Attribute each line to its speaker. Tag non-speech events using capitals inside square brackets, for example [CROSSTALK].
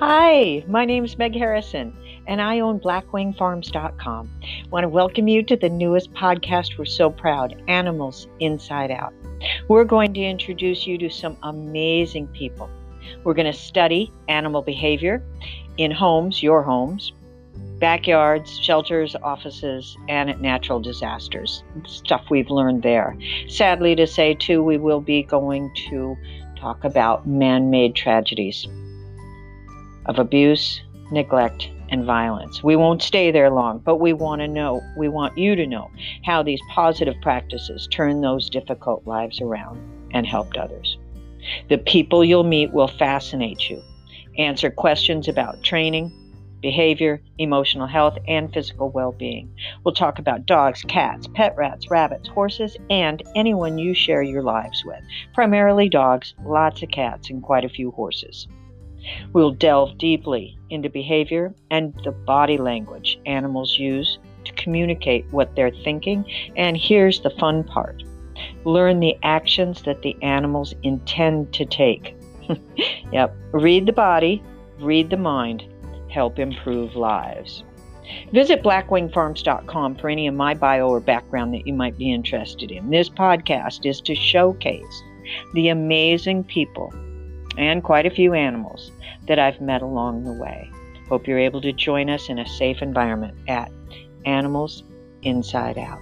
Speaker 1: Hi, my name is Meg Harrison, and I own blackwingfarms.com. Want to welcome you to the newest podcast we're so proud Animals Inside Out. We're going to introduce you to some amazing people. We're going to study animal behavior in homes, your homes, backyards, shelters, offices, and at natural disasters. Stuff we've learned there. Sadly to say, too, we will be going to talk about man made tragedies of abuse, neglect, and violence. We won't stay there long, but we want to know, we want you to know how these positive practices turn those difficult lives around and helped others. The people you'll meet will fascinate you. Answer questions about training, behavior, emotional health, and physical well being. We'll talk about dogs, cats, pet rats, rabbits, horses, and anyone you share your lives with. Primarily dogs, lots of cats, and quite a few horses. We'll delve deeply into behavior and the body language animals use to communicate what they're thinking. And here's the fun part learn the actions that the animals intend to take. [LAUGHS] yep, read the body, read the mind, help improve lives. Visit blackwingfarms.com for any of my bio or background that you might be interested in. This podcast is to showcase the amazing people and quite a few animals that I've met along the way. Hope you're able to join us in a safe environment at Animals Inside Out.